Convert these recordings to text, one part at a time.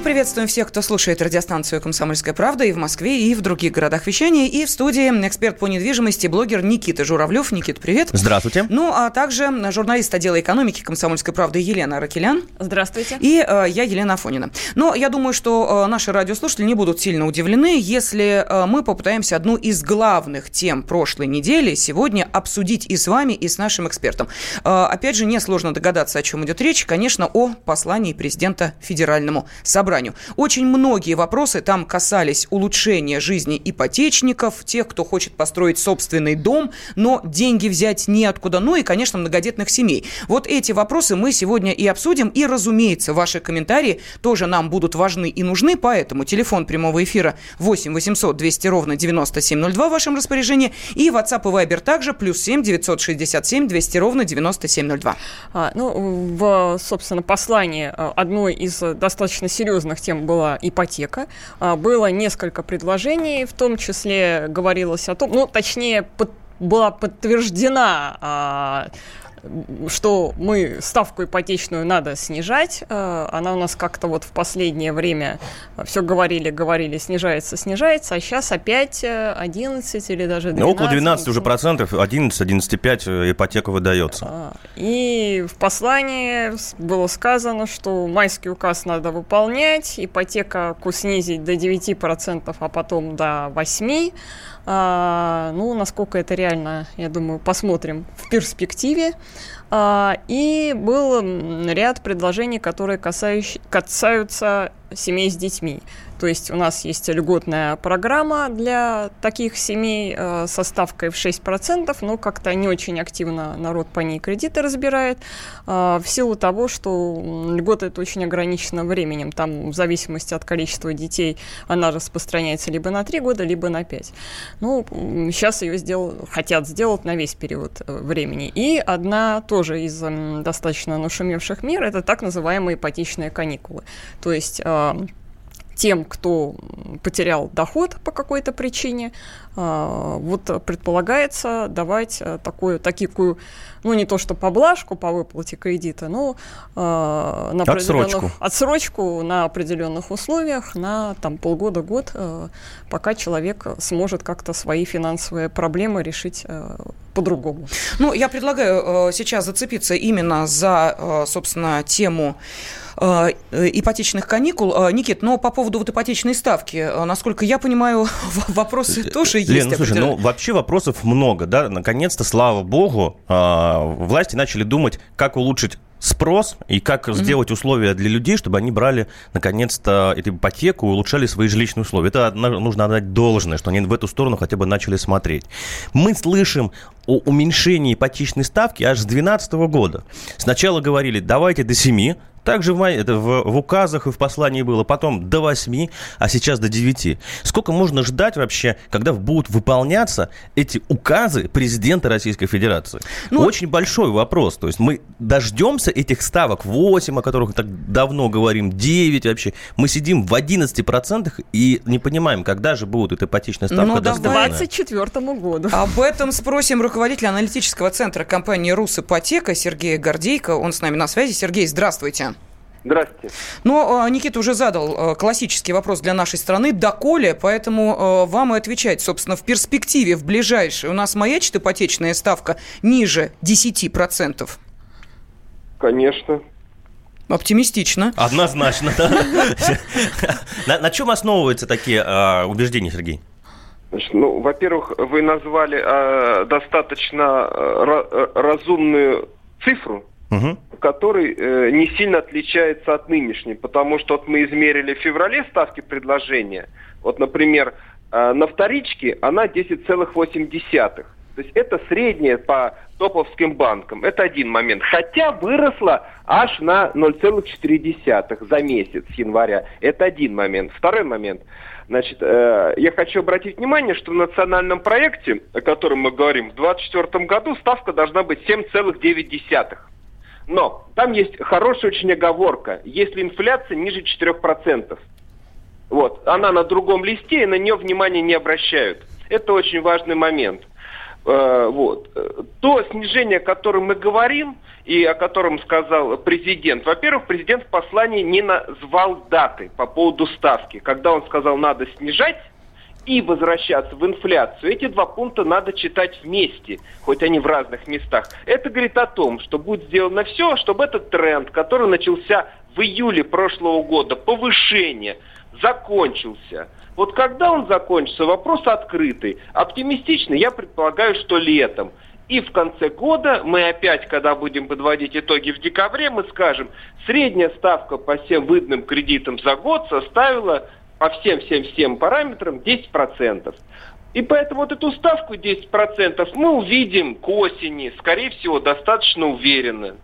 Мы приветствуем всех, кто слушает радиостанцию «Комсомольская правда» и в Москве, и в других городах вещания. И в студии эксперт по недвижимости, блогер Никита Журавлев. Никит, привет. Здравствуйте. Ну, а также журналист отдела экономики «Комсомольской правды» Елена Ракелян. Здравствуйте. И э, я, Елена Афонина. Но я думаю, что э, наши радиослушатели не будут сильно удивлены, если э, мы попытаемся одну из главных тем прошлой недели сегодня обсудить и с вами, и с нашим экспертом. Э, опять же, несложно догадаться, о чем идет речь. Конечно, о послании президента Федеральному собранию собранию. Очень многие вопросы там касались улучшения жизни ипотечников, тех, кто хочет построить собственный дом, но деньги взять неоткуда, ну и, конечно, многодетных семей. Вот эти вопросы мы сегодня и обсудим, и, разумеется, ваши комментарии тоже нам будут важны и нужны, поэтому телефон прямого эфира 8 800 200 ровно 9702 в вашем распоряжении, и WhatsApp и Viber также, плюс 7 967 200 ровно 9702. А, ну, в, собственно, послании а, одной из достаточно серьезных серьезных тем была ипотека. А, было несколько предложений, в том числе говорилось о том, ну, точнее, под, была подтверждена а, что мы ставку ипотечную надо снижать. Э, она у нас как-то вот в последнее время все говорили, говорили, снижается, снижается, а сейчас опять 11 или даже 12. Ну, около 12 уже процентов, 11-11,5 ипотека выдается. А, и в послании было сказано, что майский указ надо выполнять, ипотеку снизить до 9%, а потом до 8%. А, ну, насколько это реально, я думаю, посмотрим в перспективе. А, и был ряд предложений, которые касаются семей с детьми. То есть у нас есть льготная программа для таких семей э, со ставкой в 6%, но как-то не очень активно народ по ней кредиты разбирает, э, в силу того, что льгота это очень ограничена временем. Там в зависимости от количества детей она распространяется либо на 3 года, либо на 5. Ну, сейчас ее сделал, хотят сделать на весь период э, времени. И одна тоже из достаточно нашумевших мер – это так называемые ипотечные каникулы. То есть тем, кто потерял доход по какой-то причине, а, вот предполагается давать э, такую, такую, ну не то что поблажку по выплате кредита, но э, на отсрочку. отсрочку на определенных условиях на там полгода-год, э, пока человек сможет как-то свои финансовые проблемы решить э, по-другому. Ну, я предлагаю сейчас зацепиться именно за, собственно, тему ипотечных каникул. Э, Никит, но по поводу вот ипотечной ставки, э, насколько я понимаю, вопросы тоже есть. Лен, ну слушай, ну вообще вопросов много, да, наконец-то, слава богу, власти начали думать, как улучшить спрос и как mm-hmm. сделать условия для людей, чтобы они брали, наконец-то, эту ипотеку и улучшали свои жилищные условия. Это нужно отдать должное, что они в эту сторону хотя бы начали смотреть. Мы слышим о уменьшении ипотечной ставки аж с 2012 года. Сначала говорили, давайте до 7, также в, это в, в указах и в послании было. Потом до 8, а сейчас до 9. Сколько можно ждать вообще, когда будут выполняться эти указы президента Российской Федерации? Ну, Очень большой вопрос. То есть мы дождемся этих ставок 8, о которых так давно говорим, 9 вообще. Мы сидим в 11% и не понимаем, когда же будет эта ипотечная ставка ну, К 2024 году. Об этом спросим руководителя аналитического центра компании «Русипотека» Сергея Гордейко. Он с нами на связи. Сергей, здравствуйте. Здравствуйте. Ну, Никита уже задал а, классический вопрос для нашей страны. Доколе, поэтому а, вам и отвечать. Собственно, в перспективе, в ближайшей, у нас маячит ипотечная ставка ниже 10%? Конечно. Оптимистично. Однозначно, да. На чем основываются такие убеждения, Сергей? Значит, ну, во-первых, вы назвали достаточно разумную цифру, угу. который э, не сильно отличается от нынешней, потому что вот мы измерили в феврале ставки предложения. Вот, например, э, на вторичке она 10,8. То есть это среднее по топовским банкам. Это один момент. Хотя выросла аж на 0,4 за месяц с января. Это один момент. Второй момент. Значит, э, я хочу обратить внимание, что в национальном проекте, о котором мы говорим, в 2024 году ставка должна быть 7,9. Но там есть хорошая очень оговорка. Если инфляция ниже 4%. Вот. Она на другом листе, и на нее внимания не обращают. Это очень важный момент. Э, вот. То снижение, о котором мы говорим, и о котором сказал президент. Во-первых, президент в послании не назвал даты по поводу ставки. Когда он сказал, надо снижать, и возвращаться в инфляцию. Эти два пункта надо читать вместе, хоть они в разных местах. Это говорит о том, что будет сделано все, чтобы этот тренд, который начался в июле прошлого года, повышение, закончился. Вот когда он закончится, вопрос открытый. Оптимистичный, я предполагаю, что летом. И в конце года мы опять, когда будем подводить итоги в декабре, мы скажем, средняя ставка по всем выданным кредитам за год составила по всем-всем-всем параметрам 10%. И поэтому вот эту ставку 10% мы увидим к осени, скорее всего, достаточно уверенно.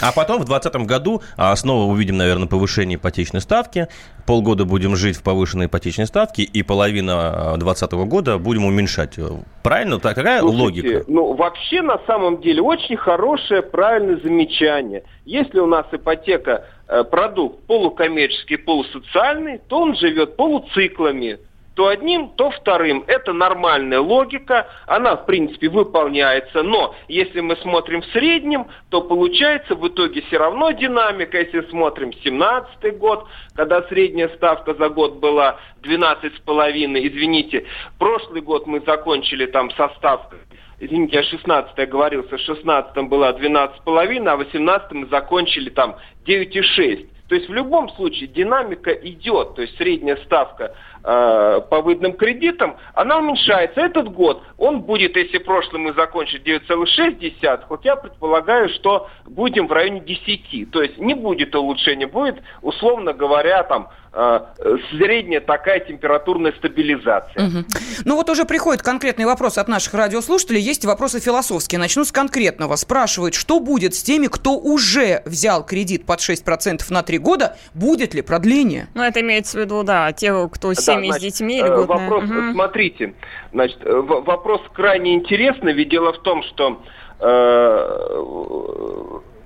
А потом в 2020 году а, снова увидим, наверное, повышение ипотечной ставки. Полгода будем жить в повышенной ипотечной ставке, и половина 2020 года будем уменьшать. Правильно? Такая Слушайте, логика? Ну, вообще, на самом деле, очень хорошее, правильное замечание. Если у нас ипотека э, продукт полукоммерческий, полусоциальный, то он живет полуциклами то одним, то вторым. Это нормальная логика, она, в принципе, выполняется, но если мы смотрим в среднем, то получается в итоге все равно динамика, если смотрим 17 год, когда средняя ставка за год была 12,5, извините, прошлый год мы закончили там со ставкой извините, я 16 оговорился, в 16 была 12,5, а в 18 мы закончили там 9,6. То есть в любом случае динамика идет, то есть средняя ставка по выданным кредитам, она уменьшается. Этот год он будет, если прошлый мы закончили 9,6, вот я предполагаю, что будем в районе 10. То есть не будет улучшения, будет, условно говоря, там Э, средняя такая температурная стабилизация. Угу. Ну вот уже приходит конкретный вопрос от наших радиослушателей. Есть вопросы философские. Начну с конкретного. Спрашивают, что будет с теми, кто уже взял кредит под 6% на 3 года? Будет ли продление? Ну, это имеется в виду, да, те, кто с семьи да, значит, с детьми э, льготные. Вопрос, угу. смотрите, значит, э, вопрос крайне интересный, ведь дело в том, что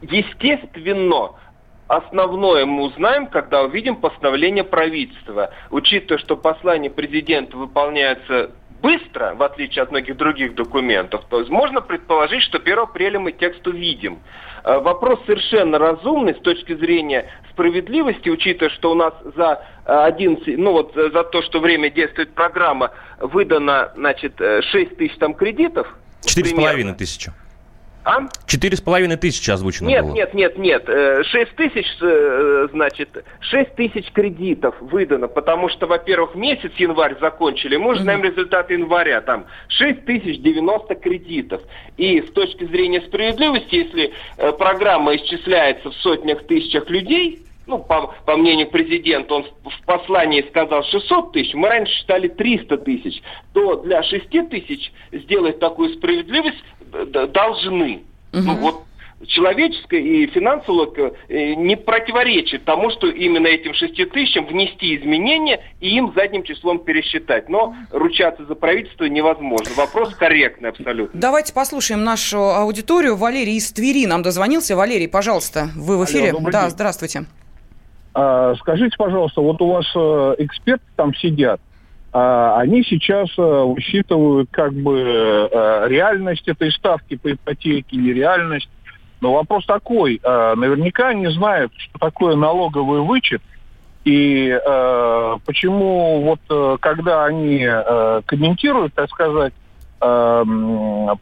естественно, Основное мы узнаем, когда увидим постановление правительства. Учитывая, что послание президента выполняется быстро, в отличие от многих других документов, то есть можно предположить, что 1 апреля мы текст увидим. Э, вопрос совершенно разумный с точки зрения справедливости, учитывая, что у нас за 11, ну вот за то, что время действует программа, выдано, значит, 6 тысяч там кредитов. Четыре с половиной тысячи. А? Четыре с половиной тысячи озвучено нет, было. Нет, нет, нет, нет. Шесть тысяч, э, значит, шесть тысяч кредитов выдано, потому что, во-первых, месяц январь закончили, мы знаем результаты января, там шесть тысяч девяносто кредитов. И с точки зрения справедливости, если э, программа исчисляется в сотнях тысячах людей, ну, по, по мнению президента, он в послании сказал 600 тысяч, мы раньше считали 300 тысяч, то для 6 тысяч сделать такую справедливость должны. Угу. Ну, вот человеческое и финансовое э, не противоречит тому, что именно этим 6 тысячам внести изменения и им задним числом пересчитать. Но ручаться за правительство невозможно. Вопрос корректный абсолютно. Давайте послушаем нашу аудиторию. Валерий из Твери нам дозвонился. Валерий, пожалуйста, вы в эфире. Алло, да, день. здравствуйте. А, скажите, пожалуйста, вот у вас э, эксперты там сидят, они сейчас э, учитывают как бы э, реальность этой ставки по ипотеке, нереальность. Но вопрос такой, наверняка они знают, что такое налоговый вычет, и э, почему вот когда они э, комментируют, так сказать, э,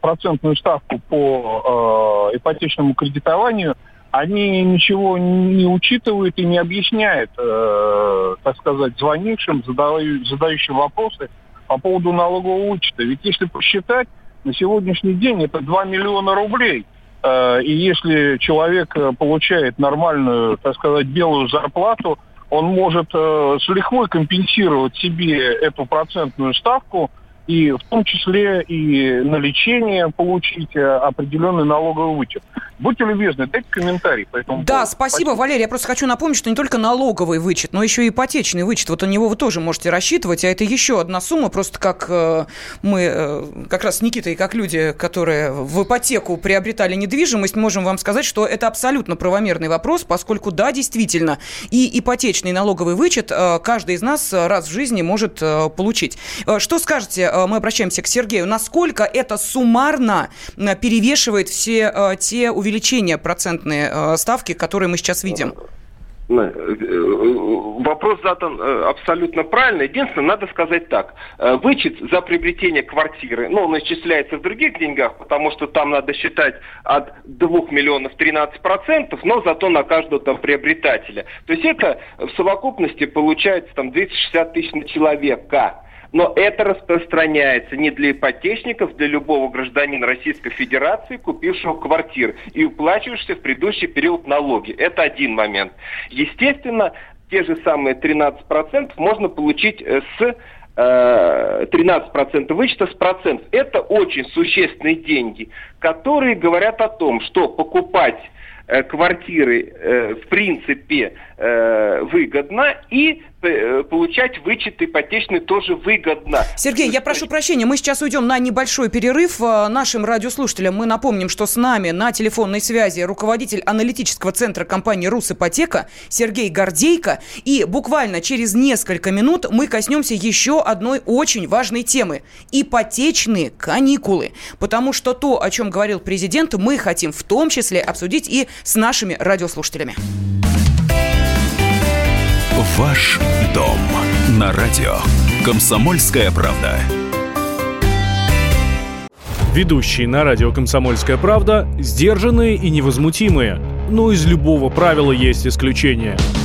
процентную ставку по э, ипотечному кредитованию, они ничего не учитывают и не объясняют, э, так сказать, звонившим, задающим вопросы по поводу налогового вычета. Ведь если посчитать, на сегодняшний день это 2 миллиона рублей. Э, и если человек э, получает нормальную, так сказать, белую зарплату, он может э, с лихвой компенсировать себе эту процентную ставку – и в том числе и на лечение получить э, определенный налоговый вычет. Будьте любезны, дайте комментарий по этому Да, поводу. спасибо, спасибо, Валерий. Я просто хочу напомнить, что не только налоговый вычет, но еще и ипотечный вычет. Вот на него вы тоже можете рассчитывать, а это еще одна сумма, просто как э, мы, э, как раз с Никитой, как люди, которые в ипотеку приобретали недвижимость, можем вам сказать, что это абсолютно правомерный вопрос, поскольку, да, действительно, и ипотечный налоговый вычет э, каждый из нас раз в жизни может э, получить. Что скажете, мы обращаемся к Сергею. Насколько это суммарно перевешивает все те увеличения процентные ставки, которые мы сейчас видим? Э, вопрос задан э, абсолютно правильно. Единственное, надо сказать так. Э, вычет за приобретение квартиры, ну, он исчисляется в других деньгах, потому что там надо считать от 2 миллионов 13 процентов, но зато на каждого там приобретателя. То есть это в совокупности получается там 260 тысяч на человека. Но это распространяется не для ипотечников, для любого гражданина Российской Федерации, купившего квартиру и уплачивающего в предыдущий период налоги. Это один момент. Естественно, те же самые 13% можно получить э, с 13% э, вычета с процентов. Это очень существенные деньги, которые говорят о том, что покупать э, квартиры в принципе выгодно и получать вычет ипотечный тоже выгодно. Сергей, я прошу прощения, мы сейчас уйдем на небольшой перерыв. Э, нашим радиослушателям мы напомним, что с нами на телефонной связи руководитель аналитического центра компании «Русипотека» Сергей Гордейко. И буквально через несколько минут мы коснемся еще одной очень важной темы – ипотечные каникулы. Потому что то, о чем говорил президент, мы хотим в том числе обсудить и с нашими радиослушателями. Ваш дом на радио. Комсомольская правда. Ведущие на радио «Комсомольская правда» сдержанные и невозмутимые. Но из любого правила есть исключение –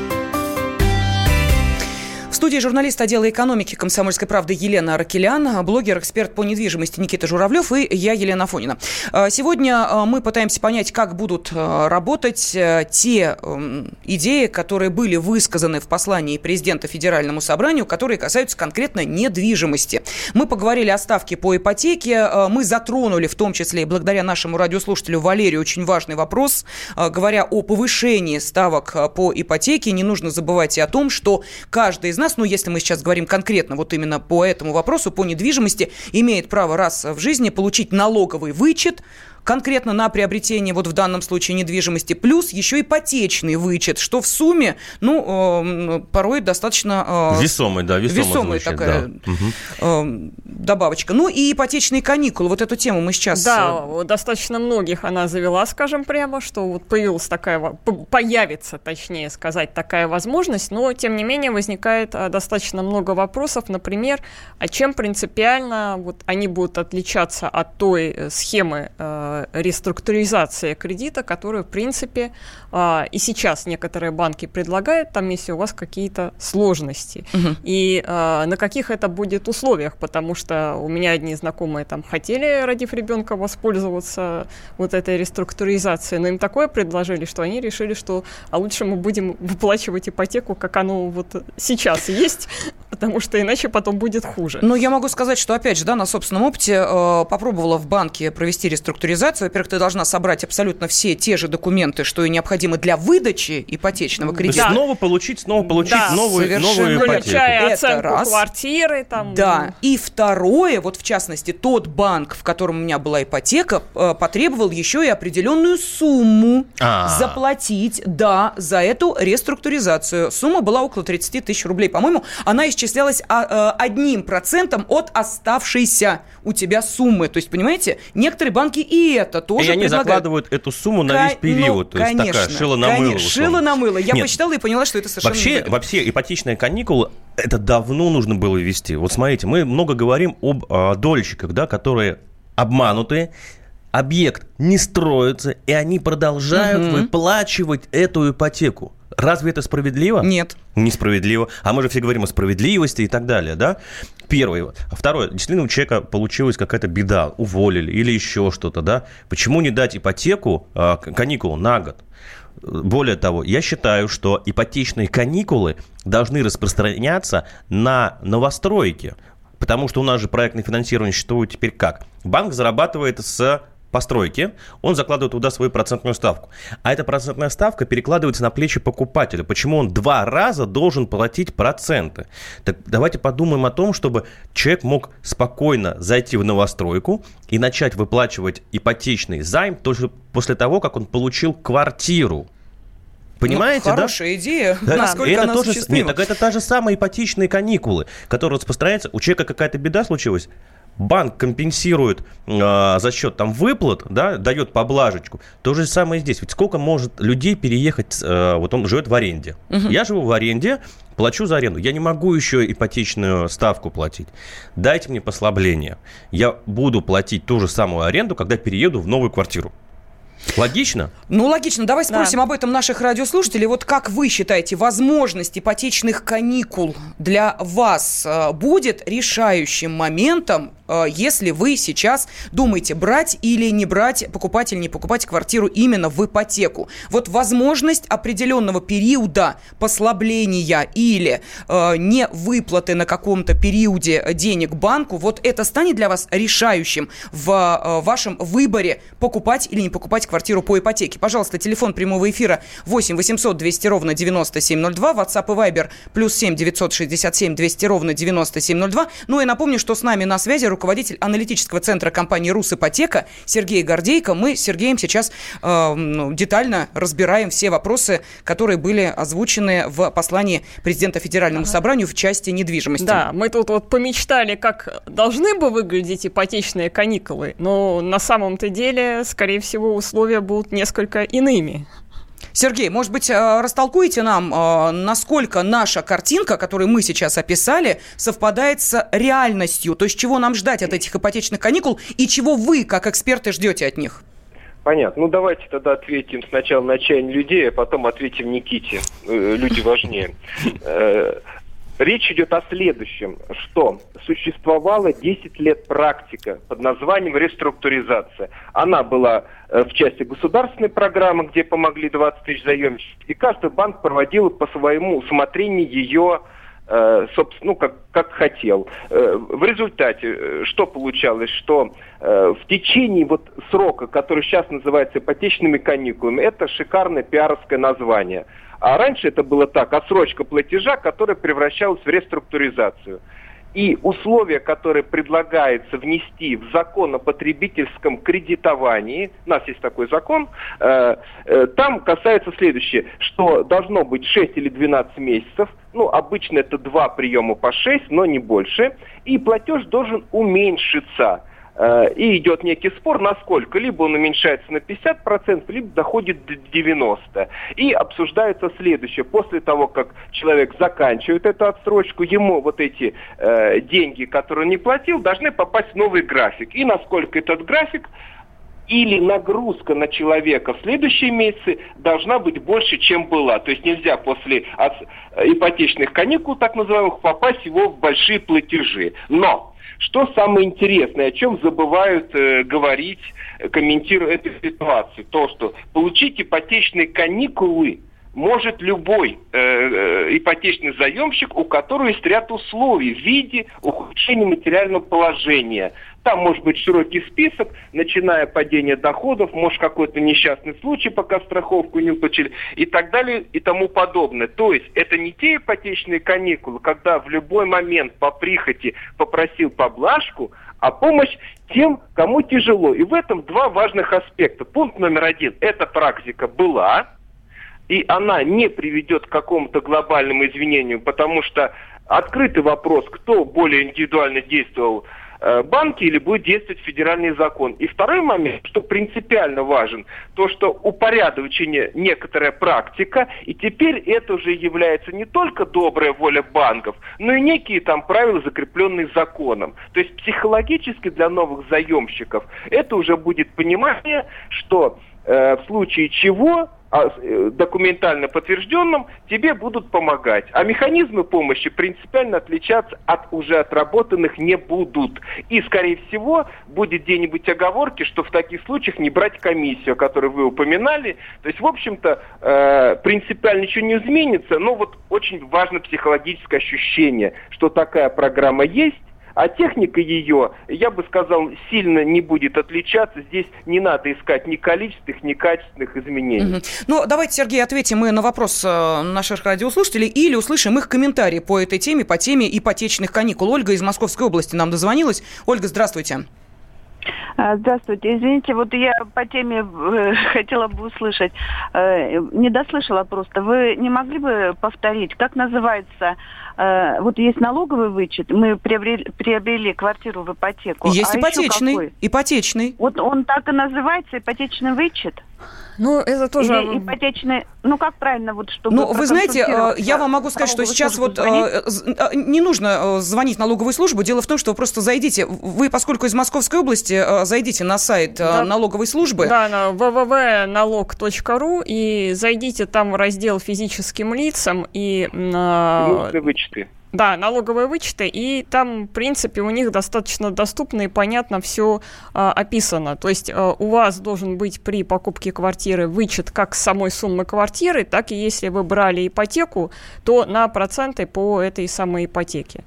студии журналист отдела экономики комсомольской правды Елена Аракелян, блогер-эксперт по недвижимости Никита Журавлев и я, Елена Фонина. А, сегодня а, мы пытаемся понять, как будут а, работать те идеи, которые были высказаны в послании президента Федеральному собранию, которые касаются конкретно недвижимости. Мы поговорили о ставке по ипотеке, мы затронули в том числе и благодаря нашему радиослушателю Валерию очень важный вопрос, говоря о повышении ставок по ипотеке, не нужно забывать и о том, что каждый из нас ну, если мы сейчас говорим конкретно вот именно по этому вопросу, по недвижимости, имеет право раз в жизни получить налоговый вычет конкретно на приобретение, вот в данном случае, недвижимости, плюс еще ипотечный вычет, что в сумме, ну, э, порой достаточно... Э, весомый, да, весомый Весомая звучит, такая да. э, добавочка. Ну и ипотечные каникулы, вот эту тему мы сейчас... Да, э... достаточно многих она завела, скажем прямо, что вот появилась такая, появится, точнее сказать, такая возможность, но, тем не менее, возникает достаточно много вопросов, например, а чем принципиально вот они будут отличаться от той схемы Э, реструктуризация кредита, которую, в принципе, э, и сейчас некоторые банки предлагают, там, если у вас какие-то сложности. Угу. И э, на каких это будет условиях, потому что у меня одни знакомые там хотели, родив ребенка, воспользоваться вот этой реструктуризацией, но им такое предложили, что они решили, что а лучше мы будем выплачивать ипотеку, как оно вот сейчас есть, потому что иначе потом будет хуже. Ну, я могу сказать, что, опять же, да, на собственном опыте э, попробовала в банке провести реструктуризацию организацию, во-первых, ты должна собрать абсолютно все те же документы, что и необходимы для выдачи ипотечного кредита. Да. Снова получить, снова получить да, новую, новую ипотеку. Включая оценку раз. квартиры. Там. Да. И второе, вот в частности, тот банк, в котором у меня была ипотека, э, потребовал еще и определенную сумму А-а-а. заплатить, да, за эту реструктуризацию. Сумма была около 30 тысяч рублей. По-моему, она исчислялась а, э, одним процентом от оставшейся у тебя суммы. То есть, понимаете, некоторые банки и это тоже И они предлагают. закладывают эту сумму на весь период. Ну, то есть конечно, такая шила на мыло. Шила на мыло. Я Нет. посчитала и поняла, что это совершенно Вообще, вообще ипотечные каникулы это давно нужно было ввести. Вот смотрите, мы много говорим об а, дольщиках, да, которые обманутые, объект не строится, и они продолжают угу. выплачивать эту ипотеку. Разве это справедливо? Нет. Несправедливо. А мы же все говорим о справедливости и так далее, да? Первое. Второе. Действительно, у человека получилась какая-то беда, уволили или еще что-то, да? Почему не дать ипотеку, э, каникулу на год? Более того, я считаю, что ипотечные каникулы должны распространяться на новостройки. Потому что у нас же проектное финансирование существует теперь как? Банк зарабатывает с постройки, он закладывает туда свою процентную ставку. А эта процентная ставка перекладывается на плечи покупателя. Почему он два раза должен платить проценты? Так давайте подумаем о том, чтобы человек мог спокойно зайти в новостройку и начать выплачивать ипотечный займ только после того, как он получил квартиру. Понимаете, ну, хорошая да? идея, да. насколько это она тоже, Нет, так это та же самая ипотечные каникулы, которые распространяются. У человека какая-то беда случилась, банк компенсирует э, за счет там выплат, да, дает поблажечку. То же самое здесь. Ведь сколько может людей переехать, э, вот он живет в аренде. Угу. Я живу в аренде, плачу за аренду. Я не могу еще ипотечную ставку платить. Дайте мне послабление. Я буду платить ту же самую аренду, когда перееду в новую квартиру. Логично? Ну, логично. Давай спросим да. об этом наших радиослушателей. Вот как вы считаете, возможность ипотечных каникул для вас э, будет решающим моментом если вы сейчас думаете, брать или не брать, покупать или не покупать квартиру именно в ипотеку. Вот возможность определенного периода послабления или э, не выплаты на каком-то периоде денег банку, вот это станет для вас решающим в э, вашем выборе покупать или не покупать квартиру по ипотеке. Пожалуйста, телефон прямого эфира 8 800 200 ровно 9702, WhatsApp и Viber плюс 7 967 200 ровно 9702. Ну и напомню, что с нами на связи руководитель аналитического центра компании «Русипотека» Сергей Гордейко. Мы с Сергеем сейчас э, ну, детально разбираем все вопросы, которые были озвучены в послании президента Федеральному ага. собранию в части недвижимости. Да, мы тут вот помечтали, как должны бы выглядеть ипотечные каникулы, но на самом-то деле, скорее всего, условия будут несколько иными. Сергей, может быть, э, растолкуете нам, э, насколько наша картинка, которую мы сейчас описали, совпадает с реальностью? То есть чего нам ждать от этих ипотечных каникул и чего вы, как эксперты, ждете от них? Понятно. Ну, давайте тогда ответим сначала на чаяние людей, а потом ответим Никите. Э, люди важнее. Речь идет о следующем, что существовала 10 лет практика под названием реструктуризация. Она была э, в части государственной программы, где помогли 20 тысяч заемщиков, и каждый банк проводил по своему усмотрению ее э, собственно, ну, как, как хотел. Э, в результате что получалось? Что в течение вот срока, который сейчас называется ипотечными каникулами, это шикарное пиаровское название – а раньше это было так, отсрочка платежа, которая превращалась в реструктуризацию. И условия, которые предлагается внести в закон о потребительском кредитовании, у нас есть такой закон, э, э, там касается следующее, что должно быть 6 или 12 месяцев, ну, обычно это два приема по 6, но не больше, и платеж должен уменьшиться – и идет некий спор, насколько. Либо он уменьшается на 50%, либо доходит до 90%. И обсуждается следующее. После того, как человек заканчивает эту отсрочку, ему вот эти э, деньги, которые он не платил, должны попасть в новый график. И насколько этот график или нагрузка на человека в следующие месяцы должна быть больше, чем была. То есть нельзя после ипотечных каникул, так называемых, попасть его в большие платежи. Но что самое интересное, о чем забывают э, говорить, комментируя эту ситуацию? То, что получить ипотечные каникулы может любой э, э, ипотечный заемщик, у которого есть ряд условий в виде ухудшения материального положения. Там может быть широкий список, начиная падение доходов, может какой-то несчастный случай, пока страховку не выплатили, и так далее, и тому подобное. То есть это не те ипотечные каникулы, когда в любой момент по прихоти попросил поблажку, а помощь тем, кому тяжело. И в этом два важных аспекта. Пункт номер один. Эта практика была, и она не приведет к какому-то глобальному извинению, потому что открытый вопрос, кто более индивидуально действовал банки или будет действовать федеральный закон. И второй момент, что принципиально важен, то, что упорядочение некоторая практика, и теперь это уже является не только добрая воля банков, но и некие там правила, закрепленные законом. То есть психологически для новых заемщиков это уже будет понимание, что э, в случае чего э, документально подтвержденном, тебе будут помогать. А механизмы помощи принципиально отличаться от уже отработанных не будут. И, скорее всего, будет где-нибудь оговорки, что в таких случаях не брать комиссию, о которой вы упоминали. То есть, в общем-то, э, принципиально ничего не изменится, но вот очень важно психологическое ощущение, что такая программа есть, А техника ее, я бы сказал, сильно не будет отличаться. Здесь не надо искать ни количественных, ни качественных изменений. Угу. Ну, давайте, Сергей, ответим мы на вопрос э, наших радиослушателей или услышим их комментарии по этой теме, по теме ипотечных каникул. Ольга из Московской области нам дозвонилась. Ольга, здравствуйте. Здравствуйте. Извините, вот я по теме э, хотела бы услышать. Э, не дослышала просто. Вы не могли бы повторить, как называется Э, вот есть налоговый вычет, мы приобрели, приобрели квартиру в ипотеку. Есть а ипотечный, ипотечный. Вот он так и называется, ипотечный вычет. Ну, это тоже... Или ипотечный... Ну, как правильно, вот чтобы... Ну, вы знаете, э, я вам могу сказать, что сейчас вот э, не нужно звонить в налоговую службу. Дело в том, что вы просто зайдите... Вы, поскольку из Московской области, зайдите на сайт да. налоговой службы. Да, на www.налог.ру и зайдите там в раздел физическим лицам и... Вычеты. Да, налоговые вычеты, и там, в принципе, у них достаточно доступно и понятно все а, описано. То есть а, у вас должен быть при покупке квартиры вычет как самой суммы квартиры, так и если вы брали ипотеку, то на проценты по этой самой ипотеке.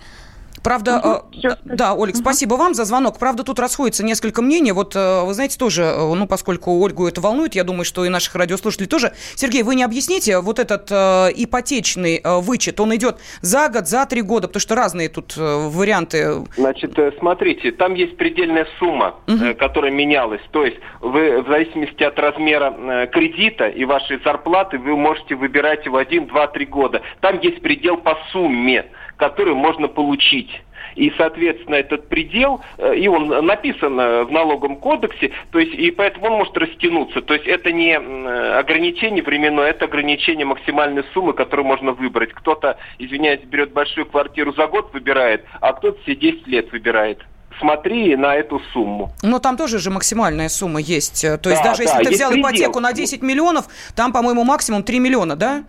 Правда, угу, э, да, Олег, угу. спасибо вам за звонок. Правда, тут расходится несколько мнений. Вот, э, вы знаете, тоже, э, ну, поскольку Ольгу это волнует, я думаю, что и наших радиослушателей тоже. Сергей, вы не объясните, вот этот э, ипотечный э, вычет, он идет за год, за три года, потому что разные тут э, варианты. Значит, э, смотрите, там есть предельная сумма, угу. э, которая менялась. То есть вы в зависимости от размера э, кредита и вашей зарплаты, вы можете выбирать его один, два, три года. Там есть предел по сумме который можно получить. И, соответственно, этот предел, э, и он написан в налоговом кодексе, то есть, и поэтому он может растянуться. То есть это не ограничение временное, это ограничение максимальной суммы, которую можно выбрать. Кто-то, извиняюсь, берет большую квартиру за год, выбирает, а кто-то все 10 лет выбирает смотри на эту сумму. Но там тоже же максимальная сумма есть. То есть да, даже да, если ты взял предел. ипотеку на 10 миллионов, там, по-моему, максимум 3 миллиона, да?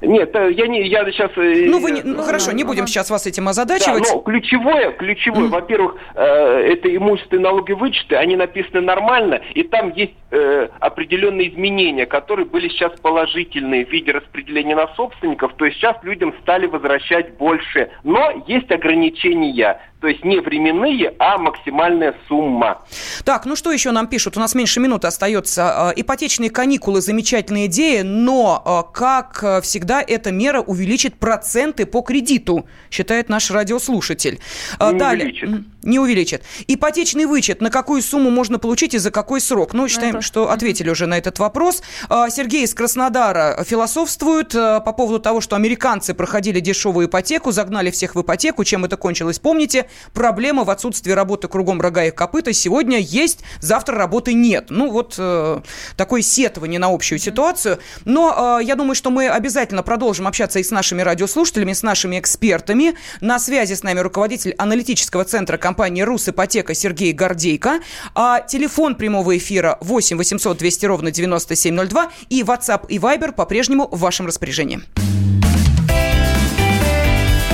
Нет, э, я не, я сейчас. Э, ну вы, не, ну хорошо, не будем сейчас вас этим озадачивать. Да, но ключевое, ключевое, mm. во-первых, э, это имущественные налоги вычеты, они написаны нормально, и там есть э, определенные изменения, которые были сейчас положительные в виде распределения на собственников. То есть сейчас людям стали возвращать больше, но есть ограничения. То есть не временные, а максимальная сумма. Так, ну что еще нам пишут? У нас меньше минуты остается. Э, ипотечные каникулы – замечательная идея, но, э, как э, всегда, эта мера увеличит проценты по кредиту, считает наш радиослушатель. Не Далее. увеличит. Не увеличит. Ипотечный вычет. На какую сумму можно получить и за какой срок? Ну, считаем, это... что ответили уже на этот вопрос. Сергей из Краснодара философствует по поводу того, что американцы проходили дешевую ипотеку, загнали всех в ипотеку. Чем это кончилось, помните? Проблема в отсутствии работы кругом рога и копыта. Сегодня есть, завтра работы нет. Ну, вот э, такое сетование на общую ситуацию. Но э, я думаю, что мы обязательно продолжим общаться и с нашими радиослушателями, с нашими экспертами. На связи с нами руководитель аналитического центра компании «Русипотека» Сергей Гордейко. А телефон прямого эфира 8 800 200 ровно 9702 и WhatsApp и Viber по-прежнему в вашем распоряжении.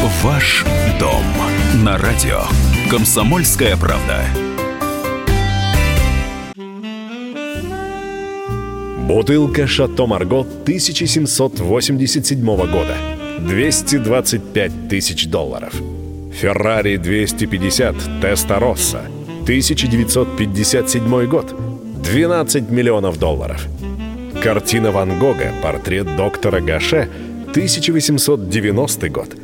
Ваш дом на радио. Комсомольская правда. Бутылка «Шато Марго» 1787 года. 225 тысяч долларов. «Феррари 250 Теста Росса» 1957 год. 12 миллионов долларов. Картина Ван Гога «Портрет доктора Гаше» 1890 год –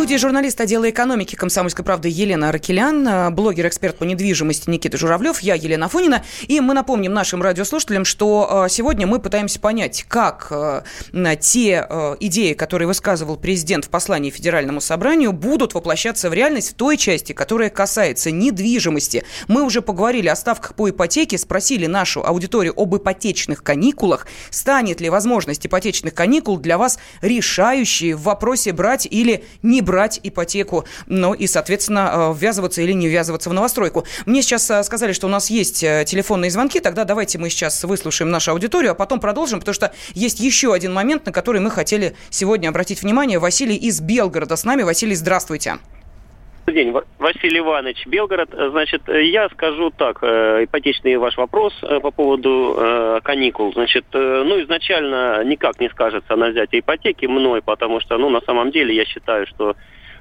студии журналист отдела экономики «Комсомольской правды» Елена Аракелян, э, блогер-эксперт по недвижимости Никита Журавлев, я Елена Фонина. И мы напомним нашим радиослушателям, что э, сегодня мы пытаемся понять, как э, те идеи, которые высказывал президент в послании Федеральному собранию, будут воплощаться в реальность в той части, которая касается недвижимости. Мы уже поговорили о ставках по ипотеке, спросили нашу аудиторию об ипотечных каникулах. Станет ли возможность ипотечных каникул для вас решающей в вопросе брать или не брать брать ипотеку, ну и, соответственно, ввязываться или не ввязываться в новостройку. Мне сейчас сказали, что у нас есть телефонные звонки, тогда давайте мы сейчас выслушаем нашу аудиторию, а потом продолжим, потому что есть еще один момент, на который мы хотели сегодня обратить внимание. Василий из Белгорода с нами. Василий, здравствуйте. Добрый день, Василий Иванович, Белгород. Значит, я скажу так, э, ипотечный ваш вопрос э, по поводу э, каникул. Значит, ну, изначально никак не скажется на взятие ипотеки мной, потому что, ну, на самом деле, я считаю, что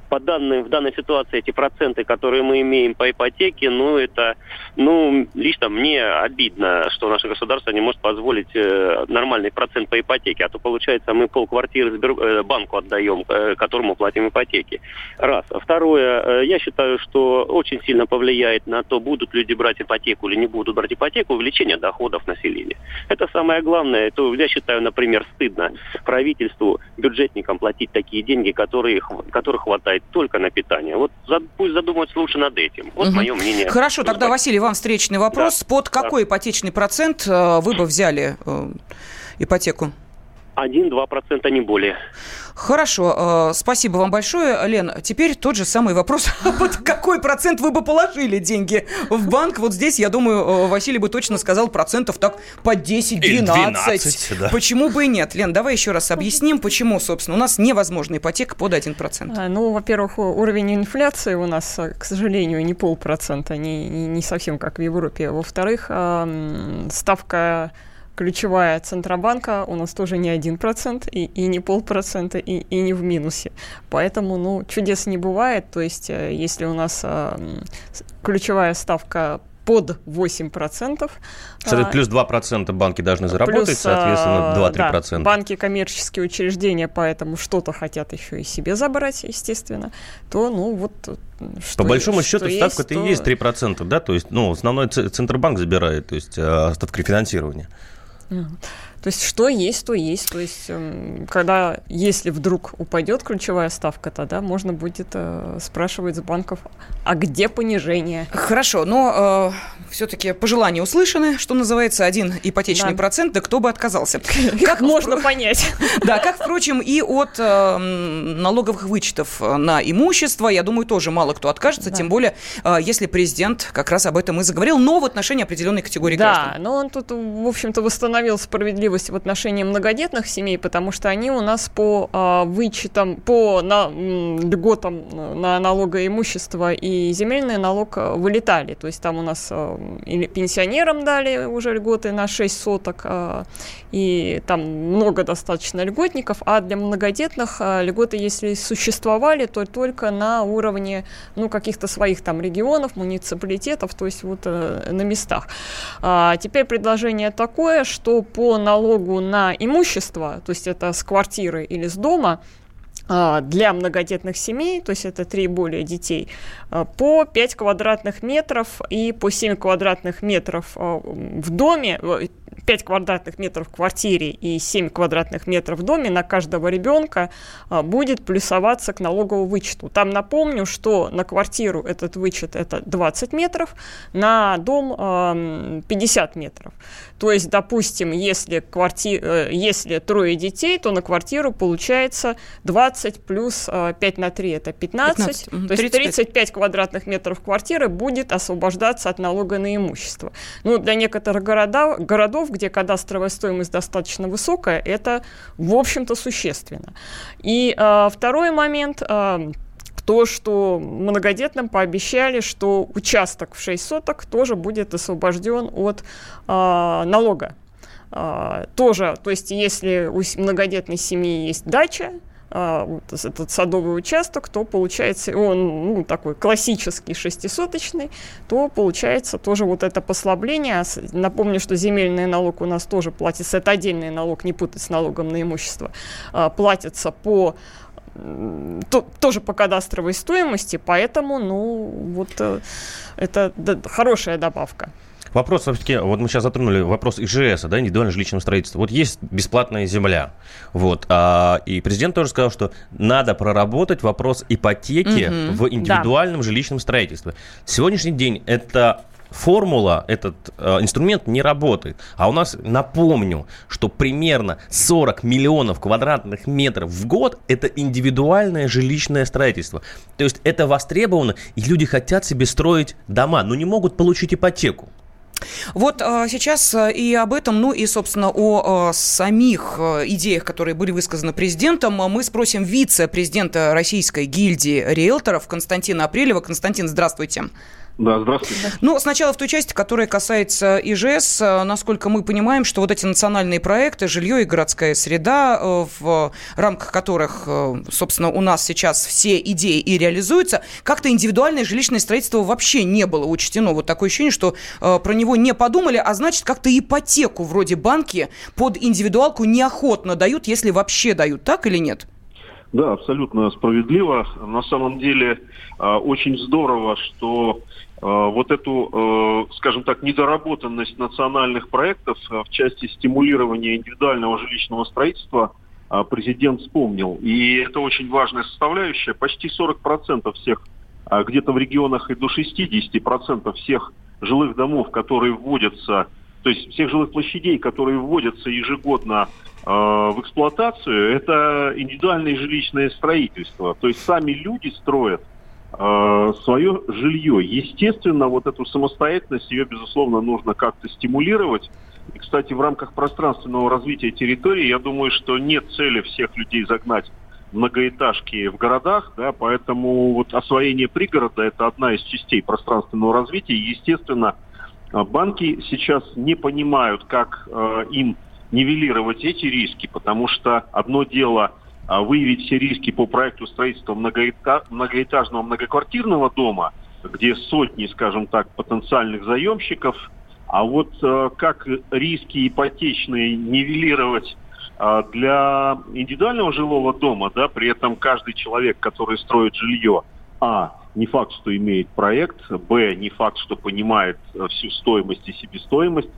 по данным, в данной ситуации эти проценты, которые мы имеем по ипотеке, ну, это, ну, лично мне обидно, что наше государство не может позволить э, нормальный процент по ипотеке. А то, получается, мы полквартиры Сбер... э, банку отдаем, э, которому платим ипотеки. Раз. А второе, э, я считаю, что очень сильно повлияет на то, будут люди брать ипотеку или не будут брать ипотеку, увеличение доходов населения. Это самое главное. Это, я считаю, например, стыдно правительству, бюджетникам платить такие деньги, которые, которых хватает хватает только на питание. Вот за, пусть задумаются лучше над этим. Вот угу. мое мнение. Хорошо, тогда, Василий, вам встречный вопрос. Да. Под какой да. ипотечный процент э, вы бы взяли э, ипотеку? 1-2%, не более. Хорошо, э, спасибо вам большое, Лен. Теперь тот же самый вопрос. Вот какой процент вы бы положили деньги в банк? Вот здесь, я думаю, э, Василий бы точно сказал процентов так по 10-12. Да. Почему бы и нет? Лен, давай еще раз объясним, почему, собственно, у нас невозможна ипотека под 1%. А, ну, во-первых, уровень инфляции у нас, к сожалению, не полпроцента, не, не совсем как в Европе. Во-вторых, ставка ключевая Центробанка у нас тоже не один процент и, и не полпроцента, и, и не в минусе. Поэтому, ну, чудес не бывает. То есть, э, если у нас э, ключевая ставка под 8%. Кстати, плюс 2% банки должны заработать, плюс, соответственно, 2-3%. Да, банки коммерческие учреждения, поэтому что-то хотят еще и себе забрать, естественно, то, ну, вот... Что По большому счету ставка-то то... и есть 3%, да? То есть, ну, основной Центробанк забирает, то есть, э, ставка финансирования. То есть что есть, то есть. То есть эм, когда, если вдруг упадет ключевая ставка, тогда можно будет э, спрашивать с банков, а где понижение? Хорошо, но э, все-таки пожелания услышаны, что называется, один ипотечный да. процент, да кто бы отказался. Как можно понять. Да, как, впрочем, и от э, налоговых вычетов на имущество, я думаю, тоже мало кто откажется, тем более, э, если президент как раз об этом и заговорил, но в отношении определенной категории граждан. Да, но он тут, в общем-то, восстановил справедливость справедливость в отношении многодетных семей, потому что они у нас по а, вычетам, по на, льготам на налогоимущество и земельный налог а, вылетали. То есть там у нас а, или пенсионерам дали уже льготы на 6 соток, а, и там много достаточно льготников, а для многодетных а, льготы, если существовали, то только на уровне ну, каких-то своих там регионов, муниципалитетов, то есть вот а, на местах. А, теперь предложение такое, что по налогу налогу на имущество, то есть это с квартиры или с дома, для многодетных семей, то есть это три более детей, а, по 5 квадратных метров и по 7 квадратных метров а, в доме, 5 квадратных метров в квартире и 7 квадратных метров в доме на каждого ребенка будет плюсоваться к налоговому вычету. Там напомню, что на квартиру этот вычет это 20 метров, на дом 50 метров. То есть, допустим, если, кварти... Э, если трое детей, то на квартиру получается 20 плюс 5 э, на 3 это 15. 15. То 35. есть 35 квадратных метров квартиры будет освобождаться от налога на имущество. Ну, для некоторых города, городов, где кадастровая стоимость достаточно высокая, это, в общем-то, существенно. И э, второй момент э, то, что многодетным пообещали, что участок в 6 соток тоже будет освобожден от э, налога. Э, тоже, то есть если у многодетной семьи есть дача, а, этот садовый участок, то получается он ну, такой классический шестисоточный, то получается тоже вот это послабление. Напомню, что земельный налог у нас тоже платится, это отдельный налог, не путать с налогом на имущество, платится по то, тоже по кадастровой стоимости, поэтому, ну, вот э, это хорошая добавка. Вопрос все-таки, вот мы сейчас затронули вопрос ИЖС, да, индивидуального жилищного строительства. Вот есть бесплатная земля, вот, а, и президент тоже сказал, что надо проработать вопрос ипотеки угу, в индивидуальном да. жилищном строительстве. Сегодняшний день это формула, этот э, инструмент не работает. А у нас, напомню, что примерно 40 миллионов квадратных метров в год – это индивидуальное жилищное строительство. То есть это востребовано, и люди хотят себе строить дома, но не могут получить ипотеку. Вот а, сейчас а, и об этом, ну и, собственно, о а, самих идеях, которые были высказаны президентом, мы спросим вице-президента Российской гильдии риэлторов Константина Апрелева. Константин, здравствуйте. Да, здравствуйте. Ну, сначала в той части, которая касается ИЖС, э, насколько мы понимаем, что вот эти национальные проекты, жилье и городская среда, э, в рамках которых, э, собственно, у нас сейчас все идеи и реализуются, как-то индивидуальное жилищное строительство вообще не было учтено. Вот такое ощущение, что про него не подумали, а значит, как-то ипотеку вроде банки под индивидуалку неохотно дают, если вообще дают, так или нет? Да, абсолютно справедливо. На самом деле очень здорово, что Э, вот эту, э, скажем так, недоработанность национальных проектов в части стимулирования индивидуального жилищного строительства президент вспомнил. И это очень важная составляющая. Почти 40% всех, где-то в регионах и до 60% всех жилых домов, которые вводятся, то есть всех жилых площадей, которые вводятся ежегодно в эксплуатацию, это индивидуальное жилищное строительство. То есть сами люди строят э, свое жилье. Естественно, вот эту самостоятельность, ее, безусловно, нужно как-то стимулировать. И, кстати, в рамках пространственного развития территории, я думаю, что нет цели всех людей загнать многоэтажки в городах, да, поэтому вот освоение пригорода – это одна из частей пространственного развития. Естественно, банки сейчас не понимают, как э, им нивелировать эти риски, потому что одно дело – а, выявить все риски по проекту строительства многоэтажного многоквартирного дома, где сотни, скажем так, потенциальных заемщиков, а вот э, как риски ипотечные нивелировать э, для индивидуального жилого дома, да, при этом каждый человек, который строит жилье, а, не факт, что имеет проект, б, не факт, что понимает э, всю стоимость и себестоимость,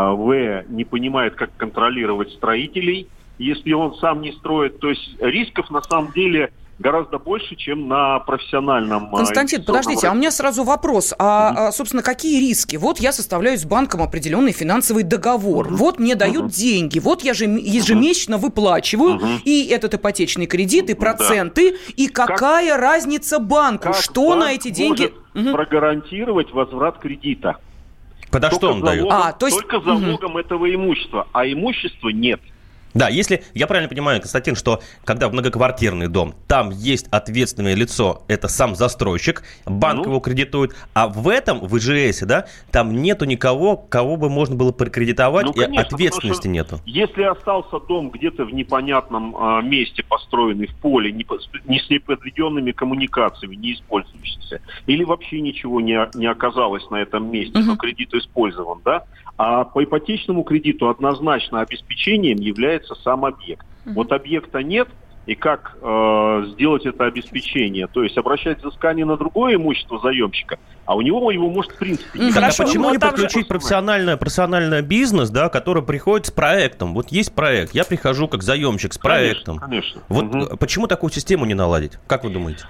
в, не понимает, как контролировать строителей – если он сам не строит. То есть рисков на самом деле гораздо больше, чем на профессиональном. А, Константин, подождите, а у меня сразу вопрос. А, mm собственно, какие риски? Вот я составляю с банком определенный финансовый договор. mm Вот мне дают mm деньги. Вот я же ежемесячно mm выплачиваю mm и этот ипотечный кредит, и проценты. Да. И какая как, разница банку? Как что банк на эти деньги? Может прогарантировать возврат кредита. Подо что он залогом, дает? А, то есть... Только залогом угу. этого имущества, а имущества нет. Да, если я правильно понимаю, Константин, что когда многоквартирный дом, там есть ответственное лицо, это сам застройщик, банк ну. его кредитует, а в этом, в ИЖС, да, там нету никого, кого бы можно было прокредитовать, ну, конечно, и ответственности нету. Если остался дом где-то в непонятном э, месте, построенный в поле, не, не с неподведенными коммуникациями, не использующийся, или вообще ничего не, не оказалось на этом месте, угу. но кредит использован, да, а по ипотечному кредиту однозначно обеспечением является сам объект. Mm-hmm. Вот объекта нет, и как э, сделать это обеспечение. То есть обращать взыскание на другое имущество заемщика, а у него его может в принципе не Хорошо, а почему не подключить профессиональный, профессиональный бизнес, да, который приходит с проектом? Вот есть проект, я прихожу как заемщик с проектом. Конечно. конечно. Вот угу. почему такую систему не наладить? Как вы думаете?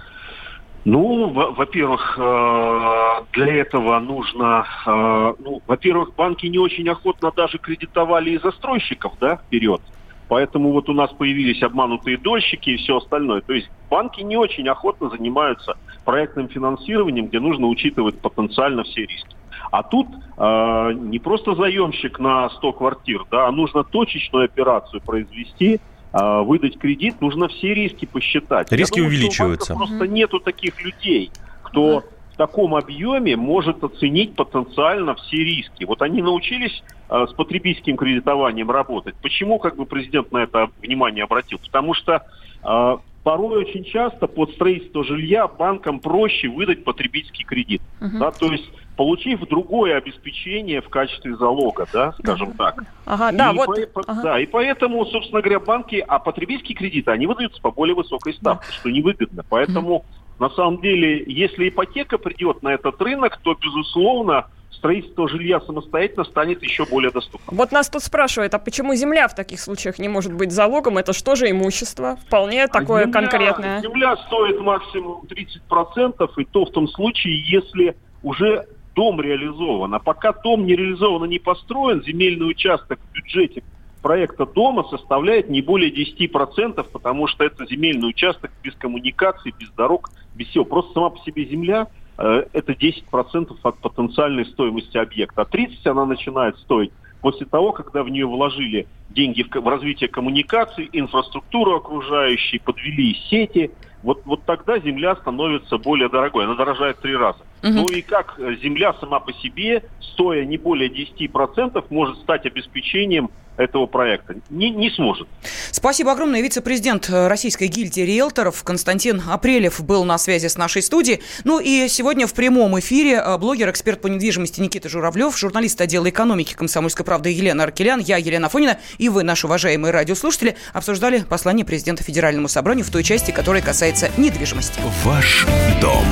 Ну, во-первых, э, для этого нужно, э, ну, во-первых, банки не очень охотно даже кредитовали и застройщиков, да, вперед. Поэтому вот у нас появились обманутые дольщики и все остальное. То есть банки не очень охотно занимаются проектным финансированием, где нужно учитывать потенциально все риски. А тут э, не просто заемщик на 100 квартир, да, а нужно точечную операцию произвести – а, выдать кредит, нужно все риски посчитать. Риски думаю, увеличиваются. Просто нету таких людей, кто в таком объеме может оценить потенциально все риски. Вот они научились э, с потребительским кредитованием работать. Почему как бы президент на это внимание обратил? Потому что э, порой очень часто под строительство жилья банкам проще выдать потребительский кредит. Uh-huh. Да, то есть получив другое обеспечение в качестве залога, да, скажем uh-huh. так. Ага, да, и вот. По, ага. Да, и поэтому, собственно говоря, банки, а потребительские кредиты, они выдаются по более высокой ставке, да. что невыгодно. Поэтому, uh-huh. На самом деле, если ипотека придет на этот рынок, то, безусловно, строительство жилья самостоятельно станет еще более доступным. Вот нас тут спрашивают, а почему земля в таких случаях не может быть залогом? Это что же имущество? Вполне а такое земля, конкретное. Земля стоит максимум 30%, и то в том случае, если уже дом реализован. А пока дом не реализован и не построен, земельный участок в бюджете проекта дома составляет не более 10%, потому что это земельный участок без коммуникаций, без дорог, без всего. Просто сама по себе земля э, это 10% от потенциальной стоимости объекта. А 30% она начинает стоить после того, когда в нее вложили деньги в, в развитие коммуникаций, инфраструктуру окружающей, подвели сети, вот, вот тогда земля становится более дорогой, она дорожает три раза. Угу. Ну и как э, земля сама по себе, стоя не более 10%, может стать обеспечением этого проекта. Не, не сможет. Спасибо огромное. Вице-президент э, Российской гильдии риэлторов Константин Апрелев был на связи с нашей студией. Ну и сегодня в прямом эфире э, блогер, эксперт по недвижимости Никита Журавлев, журналист отдела экономики «Комсомольской правды» Елена Аркелян, я Елена Фонина и вы, наши уважаемые радиослушатели, обсуждали послание президента Федеральному собранию в той части, которая касается недвижимости. Ваш дом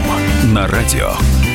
на радио.